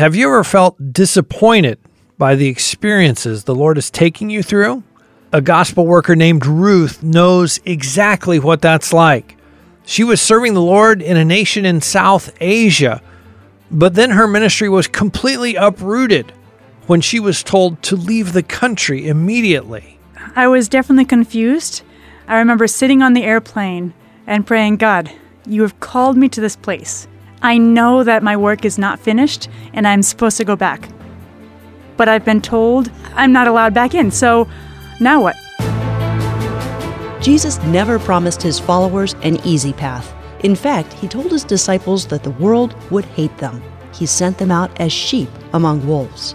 Have you ever felt disappointed by the experiences the Lord is taking you through? A gospel worker named Ruth knows exactly what that's like. She was serving the Lord in a nation in South Asia, but then her ministry was completely uprooted when she was told to leave the country immediately. I was definitely confused. I remember sitting on the airplane and praying, God, you have called me to this place. I know that my work is not finished and I'm supposed to go back. But I've been told I'm not allowed back in, so now what? Jesus never promised his followers an easy path. In fact, he told his disciples that the world would hate them. He sent them out as sheep among wolves.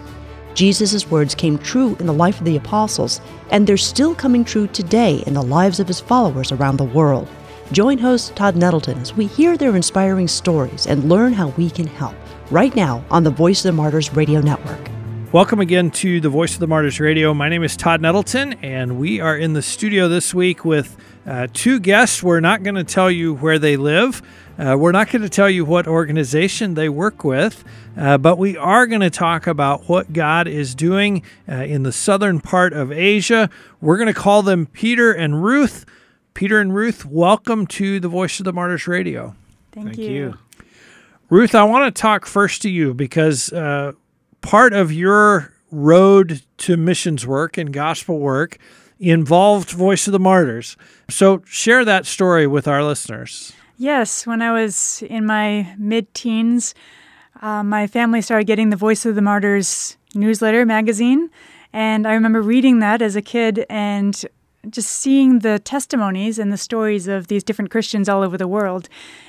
Jesus' words came true in the life of the apostles, and they're still coming true today in the lives of his followers around the world. Join host Todd Nettleton as we hear their inspiring stories and learn how we can help right now on the Voice of the Martyrs Radio Network. Welcome again to the Voice of the Martyrs Radio. My name is Todd Nettleton, and we are in the studio this week with uh, two guests. We're not going to tell you where they live. Uh, we're not going to tell you what organization they work with, uh, but we are going to talk about what God is doing uh, in the southern part of Asia. We're going to call them Peter and Ruth. Peter and Ruth, welcome to the Voice of the Martyrs Radio. Thank, Thank you. you. Ruth, I want to talk first to you because uh, part of your road to missions work and gospel work involved Voice of the Martyrs. So share that story with our listeners. Yes, when I was in my mid teens, uh, my family started getting the Voice of the Martyrs newsletter magazine. And I remember reading that as a kid and just seeing the testimonies and the stories of these different Christians all over the world.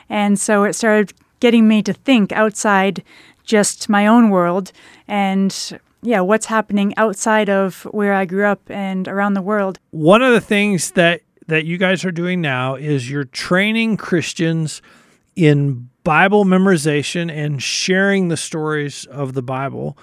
And so it started getting me to think outside just my own world and yeah, what's happening outside of where I grew up and around the world. One of the things that that you guys are doing now is you're training Christians in Bible memorization and sharing the stories of the Bible.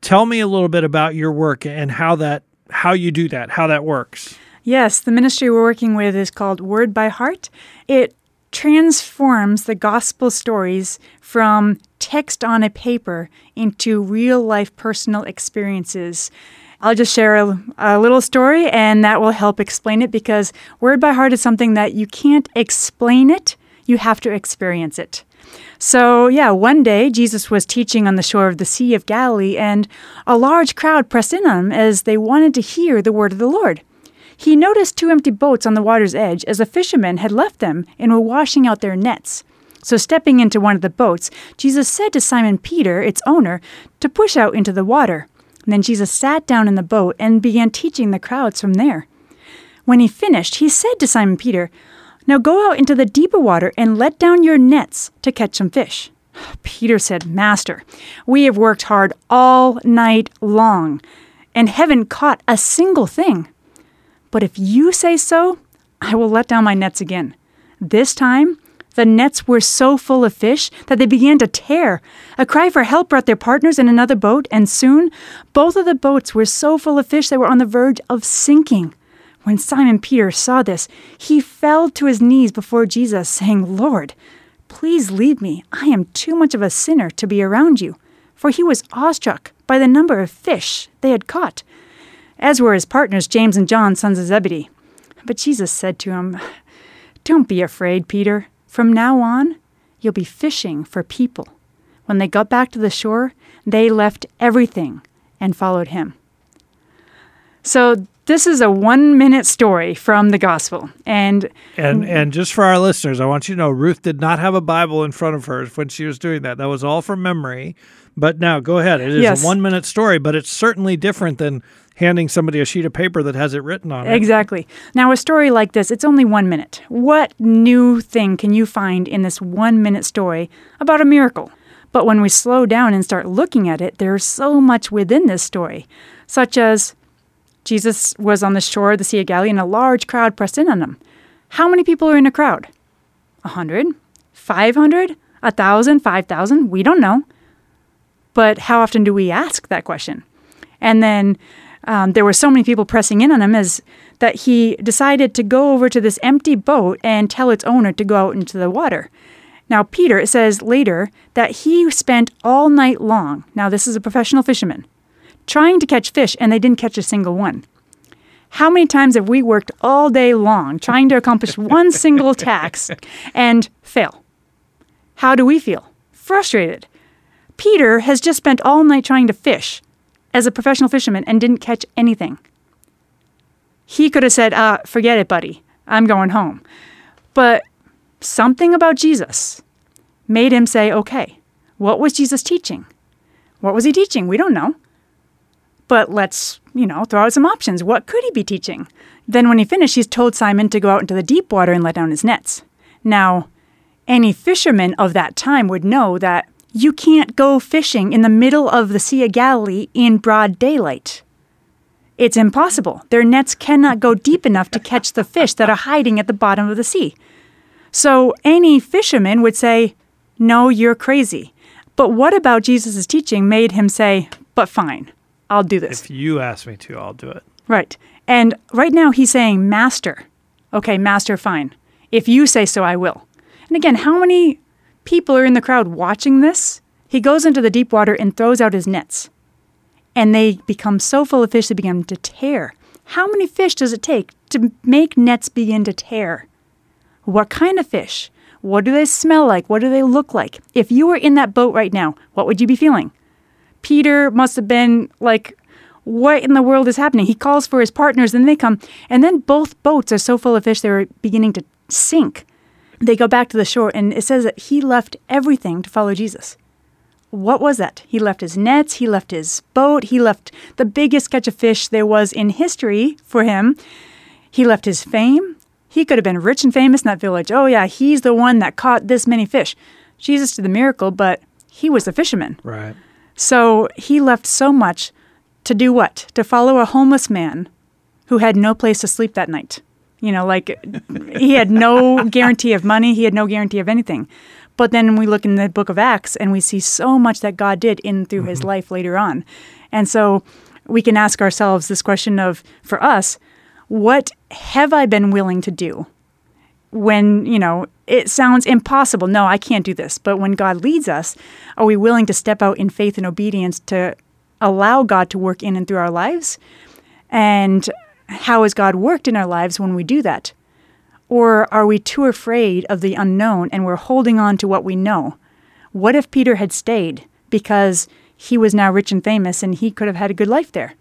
Tell me a little bit about your work and how that how you do that, how that works. Yes, the ministry we're working with is called Word by Heart. It transforms the gospel stories from text on a paper into real life personal experiences. I'll just share a, a, little story and that will help explain it because word by heart is something that you can't explain it, you have to experience it. So, yeah, one day Jesus was teaching on the shore of the Sea of Galilee, and a large crowd pressed in on him as they wanted to hear the word of the Lord. He noticed two empty boats on the water's edge as the fishermen had left them and were washing out their nets. So, stepping into one of the boats, Jesus said to Simon Peter, its owner, to push out into the water. And then Jesus sat down in the boat and began teaching the crowds from there. When he finished, he said to Simon Peter, Now go out into the deeper water and let down your nets to catch some fish. Peter said, Master, we have worked hard all night long and haven't caught a single thing. But if you say so, I will let down my nets again. This time, the nets were so full of fish that they began to tear. A cry for help brought their partners in another boat, and soon both of the boats were so full of fish they were on the verge of sinking. When Simon Peter saw this, he fell to his knees before Jesus, saying, Lord, please leave me. I am too much of a sinner to be around you. For he was awestruck by the number of fish they had caught, as were his partners James and John, sons of Zebedee. But Jesus said to him, Don't be afraid, Peter. From now on, you'll be fishing for people. When they got back to the shore, they left everything and followed him. So this is a one minute story from the gospel and and and just for our listeners i want you to know ruth did not have a bible in front of her when she was doing that that was all from memory but now go ahead it is yes. a one minute story but it's certainly different than handing somebody a sheet of paper that has it written on it. Exactly. Now, a story like this, it's only one minute. What new thing can you find in this one minute story about a miracle? But when we slow down and start looking at it, there's so much within this story, such as Jesus was on the shore of the Sea of Galilee and a large crowd pressed in on him. How many people are in a crowd? A hundred? Five hundred? A thousand? Five thousand? We don't know. But how often do we ask that question? And then um, there were so many people pressing in on him as that he decided to go over to this empty boat and tell its owner to go out into the water. Now, Peter, it says later that he spent all night long, now this is a professional fisherman, trying to catch fish, and they didn't catch a single one. How many times have we worked all day long trying to accomplish one single task and fail? How do we feel? Frustrated. Peter has just spent all night trying to fish as a professional fisherman and didn't catch anything. He could have said, uh, forget it, buddy. I'm going home. But something about Jesus made him say, okay, what was Jesus teaching? What was he teaching? We don't know. But let's, you know, throw out some options. What could he be teaching? Then when he finished, he's told Simon to go out into the deep water and let down his nets. Now, any fisherman of that time would know that you can't go fishing in the middle of the Sea of Galilee in broad daylight. It's impossible. Their nets cannot go deep enough to catch the fish that are hiding at the bottom of the sea. So any fisherman would say, No, you're crazy. But what about Jesus' teaching made him say, But fine, I'll do this? If you ask me to, I'll do it. Right. And right now he's saying, Master. Okay, Master, fine. If you say so, I will. And again, how many people are in the crowd watching this? He goes into the deep water and throws out his nets. And they become so full of fish they begin to tear. How many fish does it take to make nets begin to tear? What kind of fish? What do they smell like? What do they look like? If you were in that boat right now, what would you be feeling? Peter must have been like, what in the world is happening? He calls for his partners and they come. And then both boats are so full of fish they're beginning to sink. They go back to the shore and it says that he left everything to follow Jesus. What was that? He left his nets, he left his boat, he left the biggest catch of fish there was in history for him. He left his fame. He could have been rich and famous in that village. Oh, yeah, he's the one that caught this many fish. Jesus did the miracle, but he was a fisherman. Right. So he left so much to do what? To follow a homeless man who had no place to sleep that night. You know, like he had no guarantee of money, he had no guarantee of anything. But then we look in the book of Acts and we see so much that God did in through mm-hmm. his life later on. And so we can ask ourselves this question of for us, what have I been willing to do? When, you know, it sounds impossible. No, I can't do this. But when God leads us, are we willing to step out in faith and obedience to allow God to work in and through our lives? And how has God worked in our lives when we do that? Or are we too afraid of the unknown and we're holding on to what we know? What if Peter had stayed because he was now rich and famous and he could have had a good life there?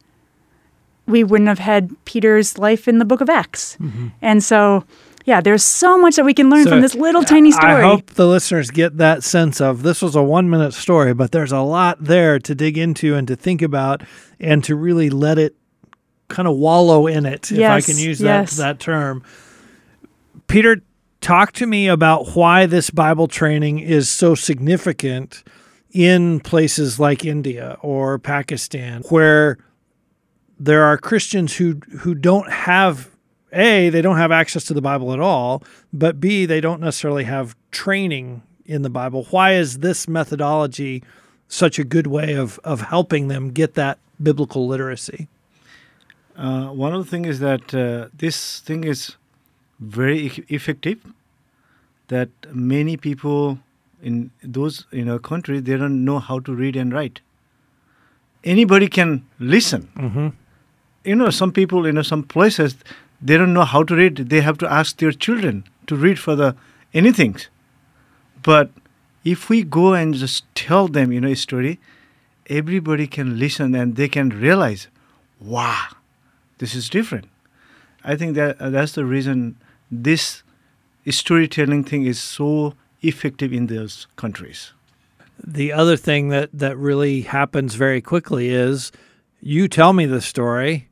We wouldn't have had Peter's life in the book of Acts. Mm-hmm. And so, yeah, there's so much that we can learn so, from this little tiny story. I hope the listeners get that sense of this was a one minute story, but there's a lot there to dig into and to think about and to really let it kind of wallow in it, yes, if I can use that, yes. that term. Peter, talk to me about why this Bible training is so significant in places like India or Pakistan, where there are Christians who who don't have a they don't have access to the Bible at all, but b they don't necessarily have training in the Bible. Why is this methodology such a good way of of helping them get that biblical literacy? Uh, one of the things is that uh, this thing is very e- effective. That many people in those in our country they don't know how to read and write. Anybody can listen. Mm-hmm. You know, some people, you know, some places they don't know how to read. They have to ask their children to read for the anything. But if we go and just tell them, you know, a story, everybody can listen and they can realize, wow, this is different. I think that uh, that's the reason this storytelling thing is so effective in those countries. The other thing that that really happens very quickly is you tell me the story,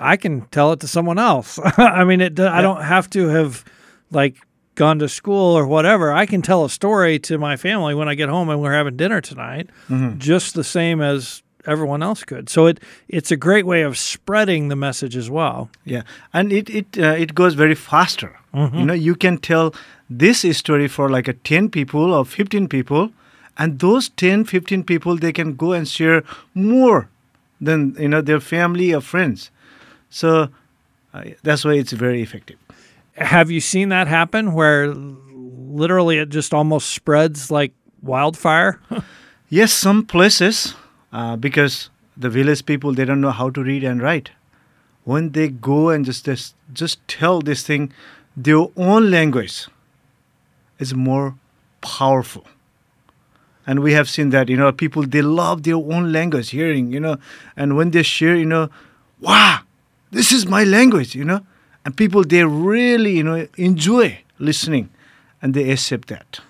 I can tell it to someone else. I mean, it. I don't have to have like gone to school or whatever. I can tell a story to my family when I get home and we're having dinner tonight, mm-hmm. just the same as everyone else could. So it it's a great way of spreading the message as well. Yeah, and it it uh, it goes very faster. Mm-hmm. You know, you can tell this story for like a 10 people or 15 people and those 10 15 people they can go and share more than you know their family or friends so uh, that's why it's very effective have you seen that happen where literally it just almost spreads like wildfire. Yes, some places, uh, because the village people they don't know how to read and write. When they go and just just, just tell this thing, their own language is more powerful. And we have seen that, you know, people they love their own language, hearing, you know, and when they share, you know, wow, this is my language, you know, and people they really, you know, enjoy listening, and they accept that.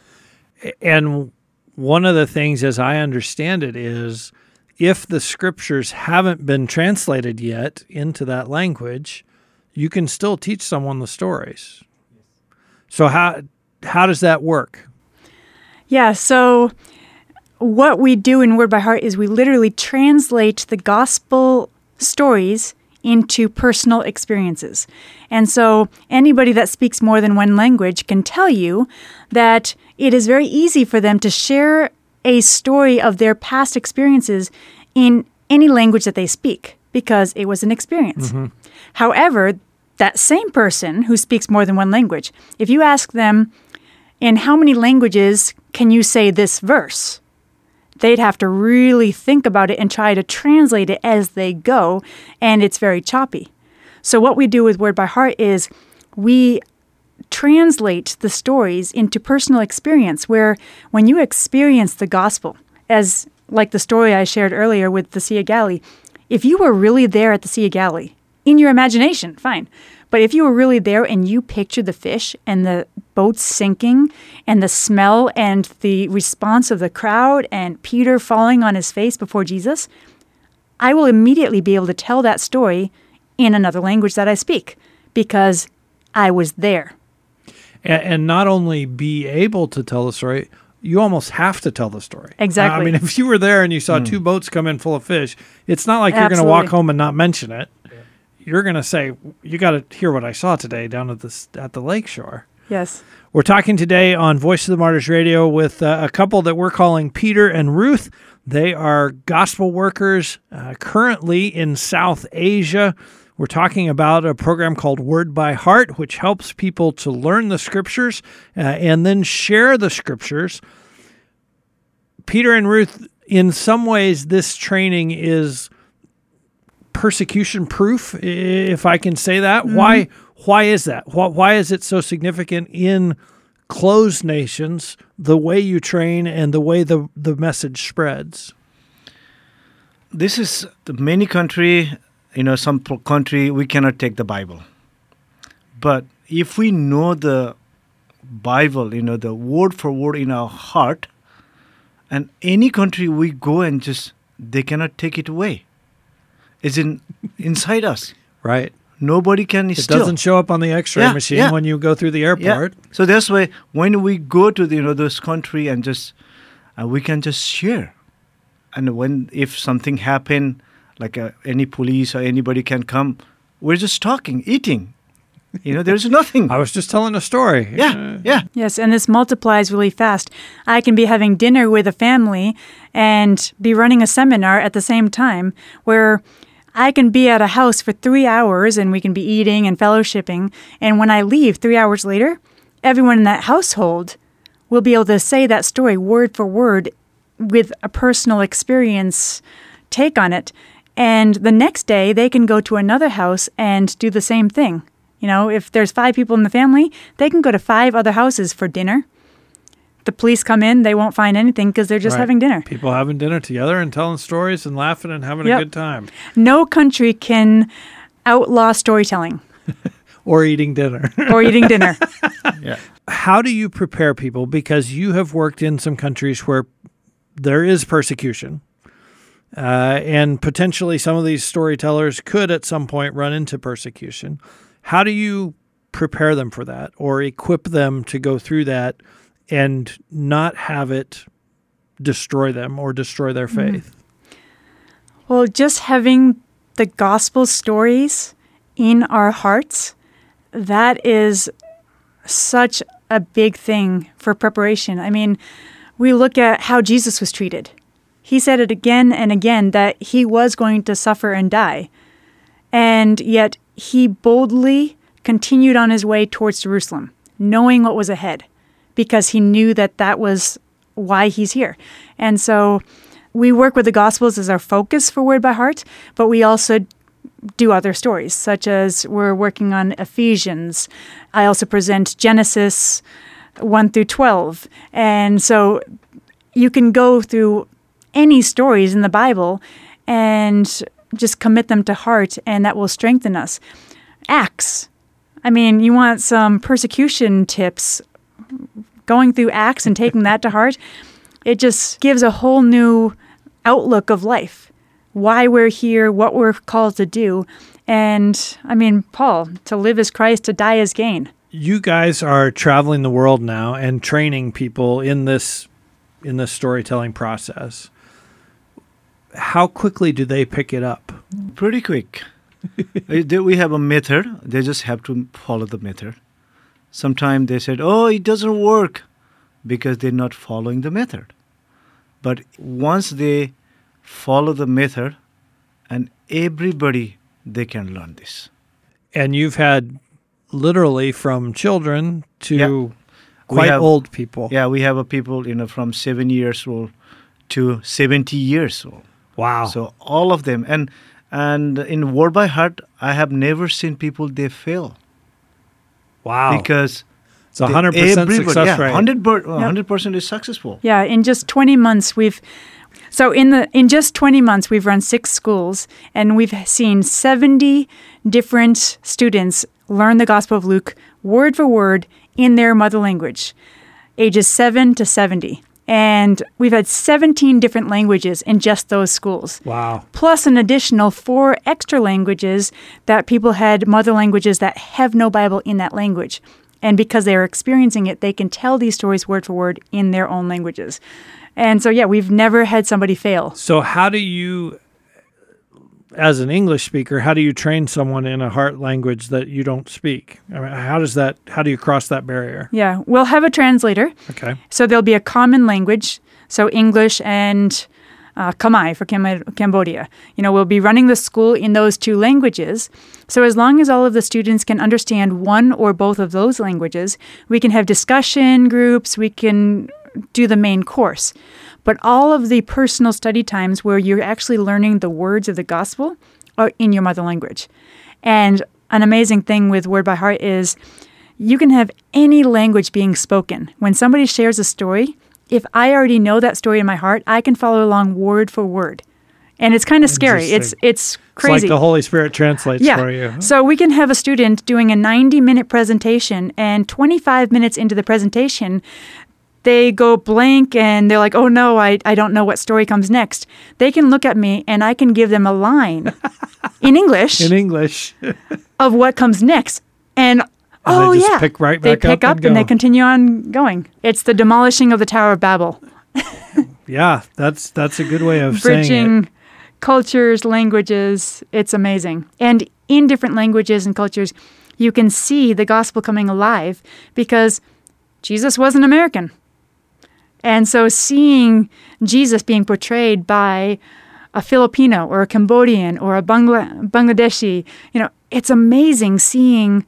and one of the things, as I understand it, is if the scriptures haven't been translated yet into that language, you can still teach someone the stories. So how how does that work? Yeah, so what we do in Word by Heart is we literally translate the gospel stories into personal experiences. And so anybody that speaks more than one language can tell you that it is very easy for them to share a story of their past experiences in any language that they speak because it was an experience. Mm-hmm. However, that same person who speaks more than one language, if you ask them, in how many languages can you say this verse? They'd have to really think about it and try to translate it as they go, and it's very choppy. So, what we do with Word by Heart is we translate the stories into personal experience where when you experience the gospel, as like the story I shared earlier with the Sea of Galilee, if you were really there at the Sea of Galilee, in your imagination, fine. But if you were really there and you pictured the fish and the boat sinking and the smell and the response of the crowd and Peter falling on his face before Jesus, I will immediately be able to tell that story in another language that I speak because I was there. And, and not only be able to tell the story, you almost have to tell the story. Exactly. I mean, if you were there and you saw two boats come in full of fish, it's not like you're going to walk home and not mention it. You're going to say, "You got to hear what I saw today down at the at the lake shore." Yes. We're talking today on Voice of the Martyrs Radio with uh, a couple that we're calling Peter and Ruth. They are gospel workers uh, currently in South Asia. We're talking about a program called Word by Heart, which helps people to learn the scriptures uh, and then share the scriptures. Peter and Ruth, in some ways, this training is persecution proof, if I can say that. Why? Why is that? Why, why is it so significant in closed nations? The way you train and the way the the message spreads. this is the many country you know some country we cannot take the bible but if we know the bible you know the word for word in our heart and any country we go and just they cannot take it away it's in inside us Right. nobody can It steal doesn't show up on the X-ray Yeah, machine yeah. when you go through the airport. so that's why when we go to the, you know this country and just uh, we can just share, and when if something happen, like uh, any police or anybody can come, we're just talking, eating. You know, there's nothing. I was just telling a story. yeah, yeah. Yes, and this multiplies really fast. I can be having dinner with a family and be running a seminar at the same time where I can be at a house for three hours and we can be eating and fellowshipping. And when I leave three hours later, everyone in that household will be able to say that story word for word with a personal experience take on it. And the next day, they can go to another house and do the same thing. You know, if there's five people in the family, they can go to five other houses for dinner. The police come in, they won't find anything because they're just Right. having dinner. People having dinner together and telling stories and laughing and having a good time No country can outlaw storytelling or eating dinner. or eating dinner. yeah. How do you prepare people? Because you have worked in some countries where there is persecution. Uh, and potentially some of these storytellers could at some point run into persecution. How do you prepare them for that or equip them to go through that and not have it destroy them or destroy their faith? Well, just having the gospel stories in our hearts, that is such a big thing for preparation. I mean, we look at how Jesus was treated. He said it again and again that he was going to suffer and die. And yet he boldly continued on his way towards Jerusalem, knowing what was ahead, because he knew that that was why he's here. And so we work with the Gospels as our focus for Word by Heart, but we also do other stories, such as we're working on Ephesians. I also present Genesis 1 through 12. And so you can go through any stories in the Bible and just commit them to heart, and that will strengthen us. Acts. I mean, you want some persecution tips going through Acts and taking that to heart, it just gives a whole new outlook of life. Why we're here, what we're called to do. And I mean, Paul, to live is Christ, to die is gain. You guys are traveling the world now and training people in this in this storytelling process. How quickly do they pick it up? Pretty quick. Uh, we have a method. They just have to follow the method. Sometimes they said, "Oh, it doesn't work," because they're not following the method. But once they follow the method, and everybody they can learn this. And you've had literally from children to Yeah. Quite have- old people. Yeah, we have a people you know from seven years old to seventy years old. Wow. So all of them, and and in Word by Heart, I have never seen people they fail wow. because it's a 100% success yeah, rate. Hundred percent is successful. Yeah, in just 20 months we've so in the in just 20 months we've run six schools and we've seen 70 different students learn the Gospel of Luke word for word in their mother language, ages 7 to 70. And we've had 17 different languages in just those schools Wow. plus an additional four extra languages that people had mother languages that have no Bible in that language. And because they are experiencing it, they can tell these stories word for word in their own languages. And so, yeah, we've never had somebody fail. So how do you as an English speaker, how do you train someone in a heart language that you don't speak? I mean, how does that how do you cross that barrier? Yeah, we'll have a translator. Okay. So there'll be a common language, so English and uh, Khmer for Cam- Cambodia. You know, we'll be running the school in those two languages. So as long as all of the students can understand one or both of those languages, we can have discussion groups, we can do the main course. But all of the personal study times where you're actually learning the words of the gospel are in your mother language. And an amazing thing with Word by Heart is you can have any language being spoken. When somebody shares a story, if I already know that story in my heart, I can follow along word for word. And it's kind of scary. It's it's It's crazy. like the Holy Spirit translates yeah. for you. So we can have a student doing a 90 minute presentation and 25 minutes into the presentation they go blank and they're like, "Oh no, I I don't know what story comes next." They can look at me and I can give them a line in English In English. of what comes next. And, And oh they just yeah, pick right they pick up up, and and, they continue on going. It's the demolishing of the Tower of Babel, yeah, that's that's a good way of saying it. bridging cultures, languages. It's amazing. And in different languages and cultures, you can see the gospel coming alive because Jesus was an American. And so seeing Jesus being portrayed by a Filipino or a Cambodian or a Bangla- Bangladeshi, you know, it's amazing seeing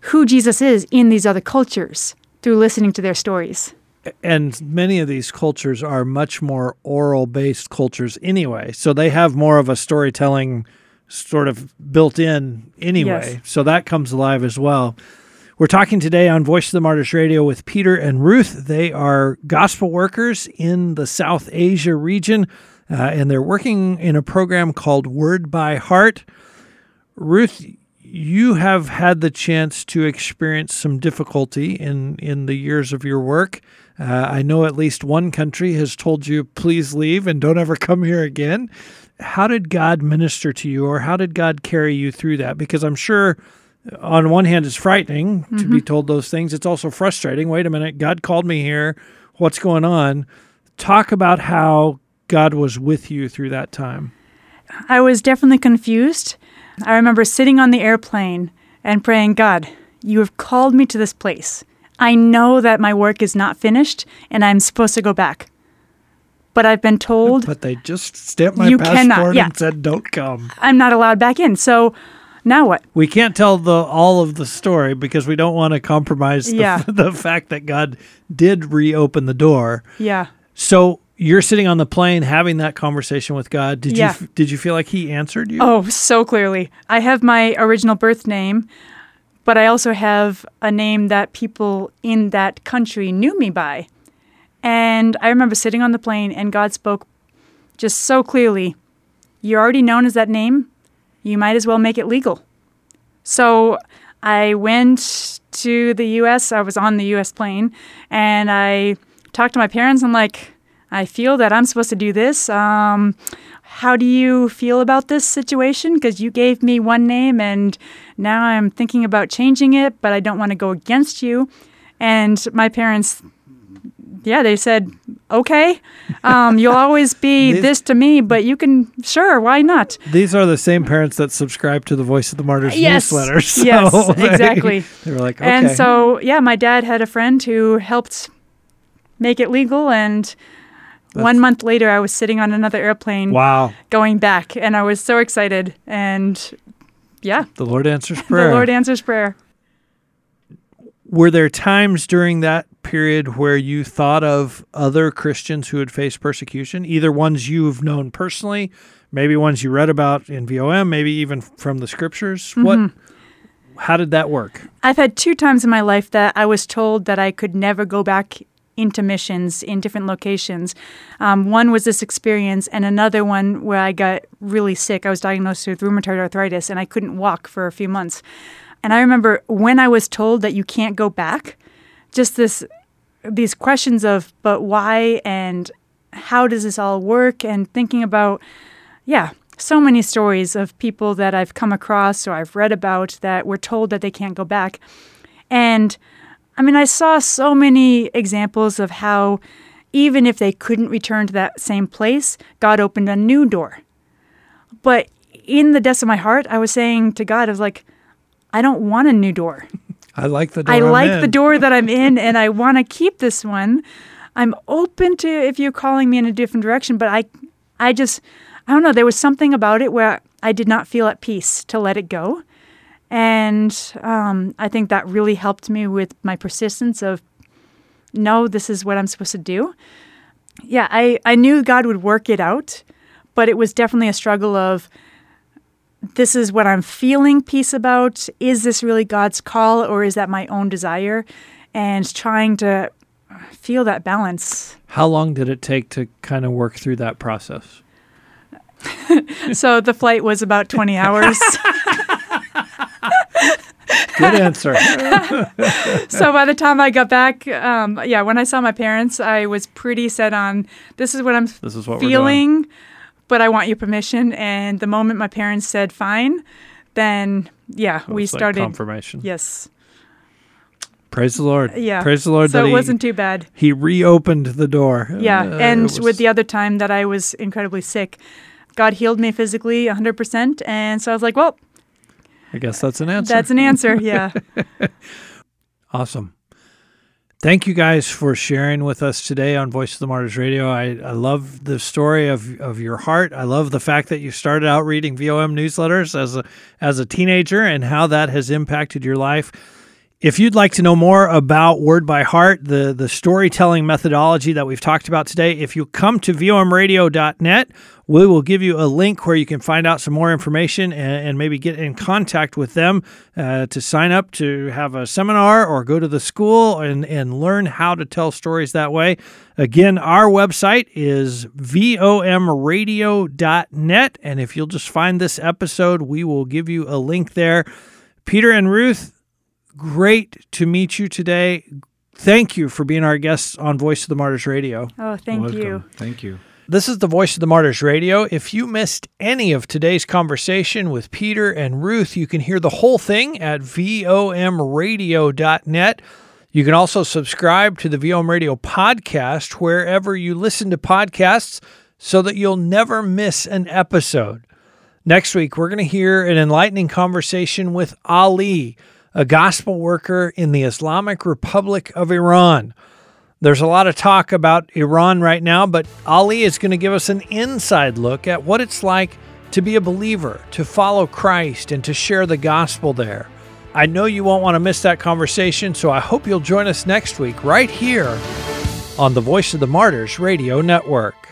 who Jesus is in these other cultures through listening to their stories. and many of these cultures are much more oral based cultures anyway. So they have more of a storytelling sort of built in anyway. Yes. So that comes alive as well. We're talking today on Voice of the Martyrs Radio with Peter and Ruth. They are gospel workers in the South Asia region, uh, and they're working in a program called Word by Heart. Ruth, you have had the chance to experience some difficulty in, in the years of your work. Uh, I know at least one country has told you, please leave and don't ever come here again. How did God minister to you, or how did God carry you through that? Because I'm sure, on one hand, it's frightening to be mm-hmm. told those things. It's also frustrating. Wait a minute, God called me here. What's going on? Talk about how God was with you through that time. I was definitely confused. I remember sitting on the airplane and praying, God, you have called me to this place. I know that my work is not finished and I'm supposed to go back. But I've been told But they just stamped my You passport cannot, yeah. and said, don't come. I'm not allowed back in. So Now what? We can't tell the all of the story because we don't want to compromise the, Yeah. the fact that God did reopen the door. Yeah. So you're sitting on the plane having that conversation with God. Did Yeah. you did you feel like He answered you? Oh, so clearly. I have my original birth name, but I also have a name that people in that country knew me by. And I remember sitting on the plane and God spoke just so clearly You're already known as that name. You might as well make it legal. So I went to the US. I was on the US plane and I talked to my parents. I'm like, I feel that I'm supposed to do this. Um, how do you feel about this situation? Because you gave me one name and now I'm thinking about changing it, but I don't want to go against you. And my parents, yeah, they said, okay, um, you'll always be These- this to me, but you can, sure, why not? These are the same parents that subscribe to the Voice of the Martyrs Yes. newsletter. So Yes, they- exactly. They, were like, okay. And so, yeah, my dad had a friend who helped make it legal. And one month later, I was sitting on another airplane wow, going back, and I was so excited. And yeah, the Lord answers prayer. the Lord answers prayer. Were there times during that period where you thought of other Christians who had faced persecution, either ones you've known personally, maybe ones you read about in VOM, maybe even from the scriptures? What? Mm-hmm. How did that work? I've had two times in my life that I was told that I could never go back into missions in different locations. Um, one was this experience, and another one where I got really sick. I was diagnosed with rheumatoid arthritis, and I couldn't walk for a few months. And I remember when I was told that you can't go back, just this these questions of but why and how does this all work? And thinking about yeah so many stories of people that I've come across or I've read about that were told that they can't go back. And I mean I saw so many examples of how even if they couldn't return to that same place God opened a new door. But in the depths of my heart I was saying to God I was like I don't want a new door I like the door. I like the door that I'm in and I want to keep this one. I'm open to if you're calling me in a different direction, but I I just I don't know, there was something about it where I did not feel at peace to let it go. And um, I think that really helped me with my persistence of no, this is what I'm supposed to do. Yeah, I, I knew God would work it out, but it was definitely a struggle of this is what I'm feeling peace about. Is this really God's call or is that my own desire? And trying to feel that balance. How long did it take to kind of work through that process? so the flight was about 20 hours. Good answer. so by the time I got back, um, yeah, when I saw my parents, I was pretty set on this is what I'm This is what we're doing. But I want your permission. And the moment my parents said fine, then yeah, we It's like started. confirmation. yes, Praise the Lord. yeah. Praise the Lord so that it he, wasn't too bad. he reopened the door. Yeah, Uh, and was- with the other time that I was incredibly sick, God healed me physically 100%. And so I was like, well, I guess that's an answer. that's an answer. Yeah. Awesome. Thank you guys for sharing with us today on Voice of the Martyrs Radio. I, I love the story of, of your heart. I love the fact that you started out reading VOM newsletters as a as a teenager and how that has impacted your life. If you'd like to know more about Word by Heart, the, the storytelling methodology that we've talked about today, if you come to vomradio.net, we will give you a link where you can find out some more information and, and maybe get in contact with them uh, to sign up to have a seminar or go to the school and, and learn how to tell stories that way. Again, our website is vomradio.net. And if you'll just find this episode, we will give you a link there. Peter and Ruth, great to meet you today. Thank you for being our guests on Voice of the Martyrs Radio. Oh, thank Welcome. you. Thank you. This is the Voice of the Martyrs Radio. If you missed any of today's conversation with Peter and Ruth, you can hear the whole thing at vomradio.net. You can also subscribe to the VOM Radio podcast wherever you listen to podcasts so that you'll never miss an episode. Next week, we're going to hear an enlightening conversation with Ali, a gospel worker in the Islamic Republic of Iran. There's a lot of talk about Iran right now, but Ali is going to give us an inside look at what it's like to be a believer, to follow Christ, and to share the gospel there. I know you won't want to miss that conversation, so I hope you'll join us next week right here on the Voice of the Martyrs Radio Network.